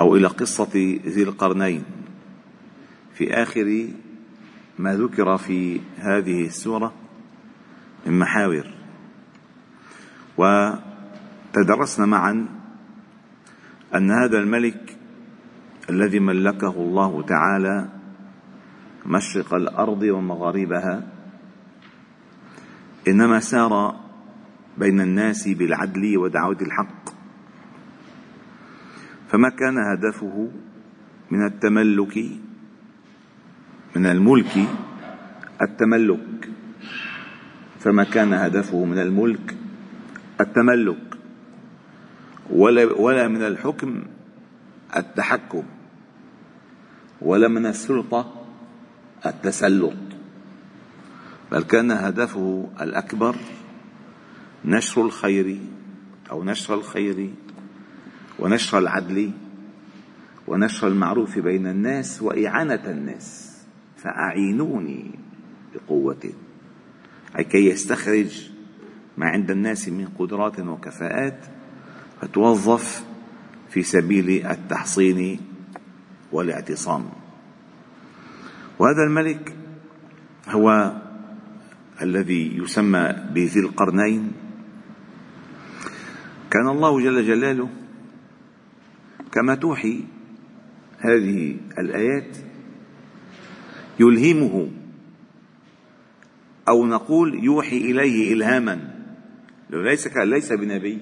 أو إلى قصة ذي القرنين. في آخر ما ذكر في هذه السورة من محاور. وتدرسنا معا أن هذا الملك الذي ملكه الله تعالى مشرق الأرض ومغاربها إنما سار بين الناس بالعدل ودعوة الحق. فما كان هدفه من التملك من الملك التملك. فما كان هدفه من الملك التملك ولا, ولا من الحكم التحكم ولا من السلطة التسلط. بل كان هدفه الأكبر نشر الخير أو نشر الخير ونشر العدل ونشر المعروف بين الناس وإعانة الناس فأعينوني بقوة. أي كي يستخرج ما عند الناس من قدرات وكفاءات فتوظف في سبيل التحصين والاعتصام. وهذا الملك هو الذي يسمى بذي القرنين. كان الله جل جلاله كما توحي هذه الآيات يلهمه أو نقول يوحي إليه إلهاما. ليس ليس بنبي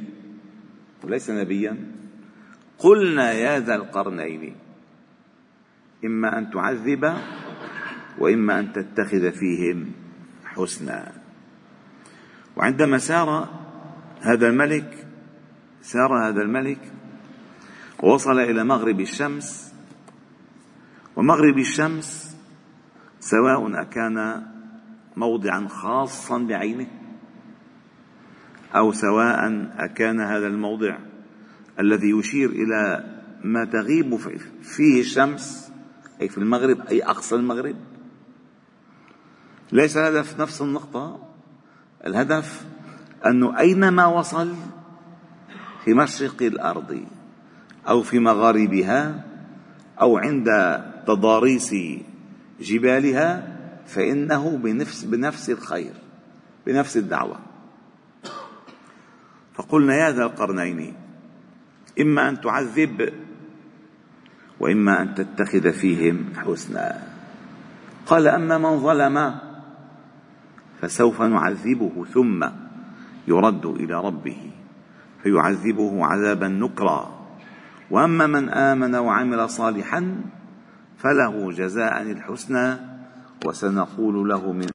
وليس نبيا. قلنا يا ذا القرنين إما أن تعذب وإما أن تتخذ فيهم حسنا. وعندما سار هذا الملك سار هذا الملك ووصل إلى مغرب الشمس. ومغرب الشمس سواء أكان موضعا خاصا بعينه أو سواء أكان هذا الموضع الذي يشير إلى ما تغيب فيه الشمس أي في المغرب أي أقصى المغرب. ليس الهدف نفس النقطة. الهدف أنه أينما وصل في مشرق الأرض أو في مغاربها أو عند تضاريس جبالها فإنه بنفس بنفس الخير بنفس الدعوة. فقلنا يا ذا القرنين إما أن تعذب وإما أن تتخذ فيهم حسنا. قال أما من ظلم فسوف نعذبه ثم يرد إلى ربه فيعذبه عذابا نكرا. وأما من آمن وعمل صالحا فله جزاء الحسنى وسنقول له من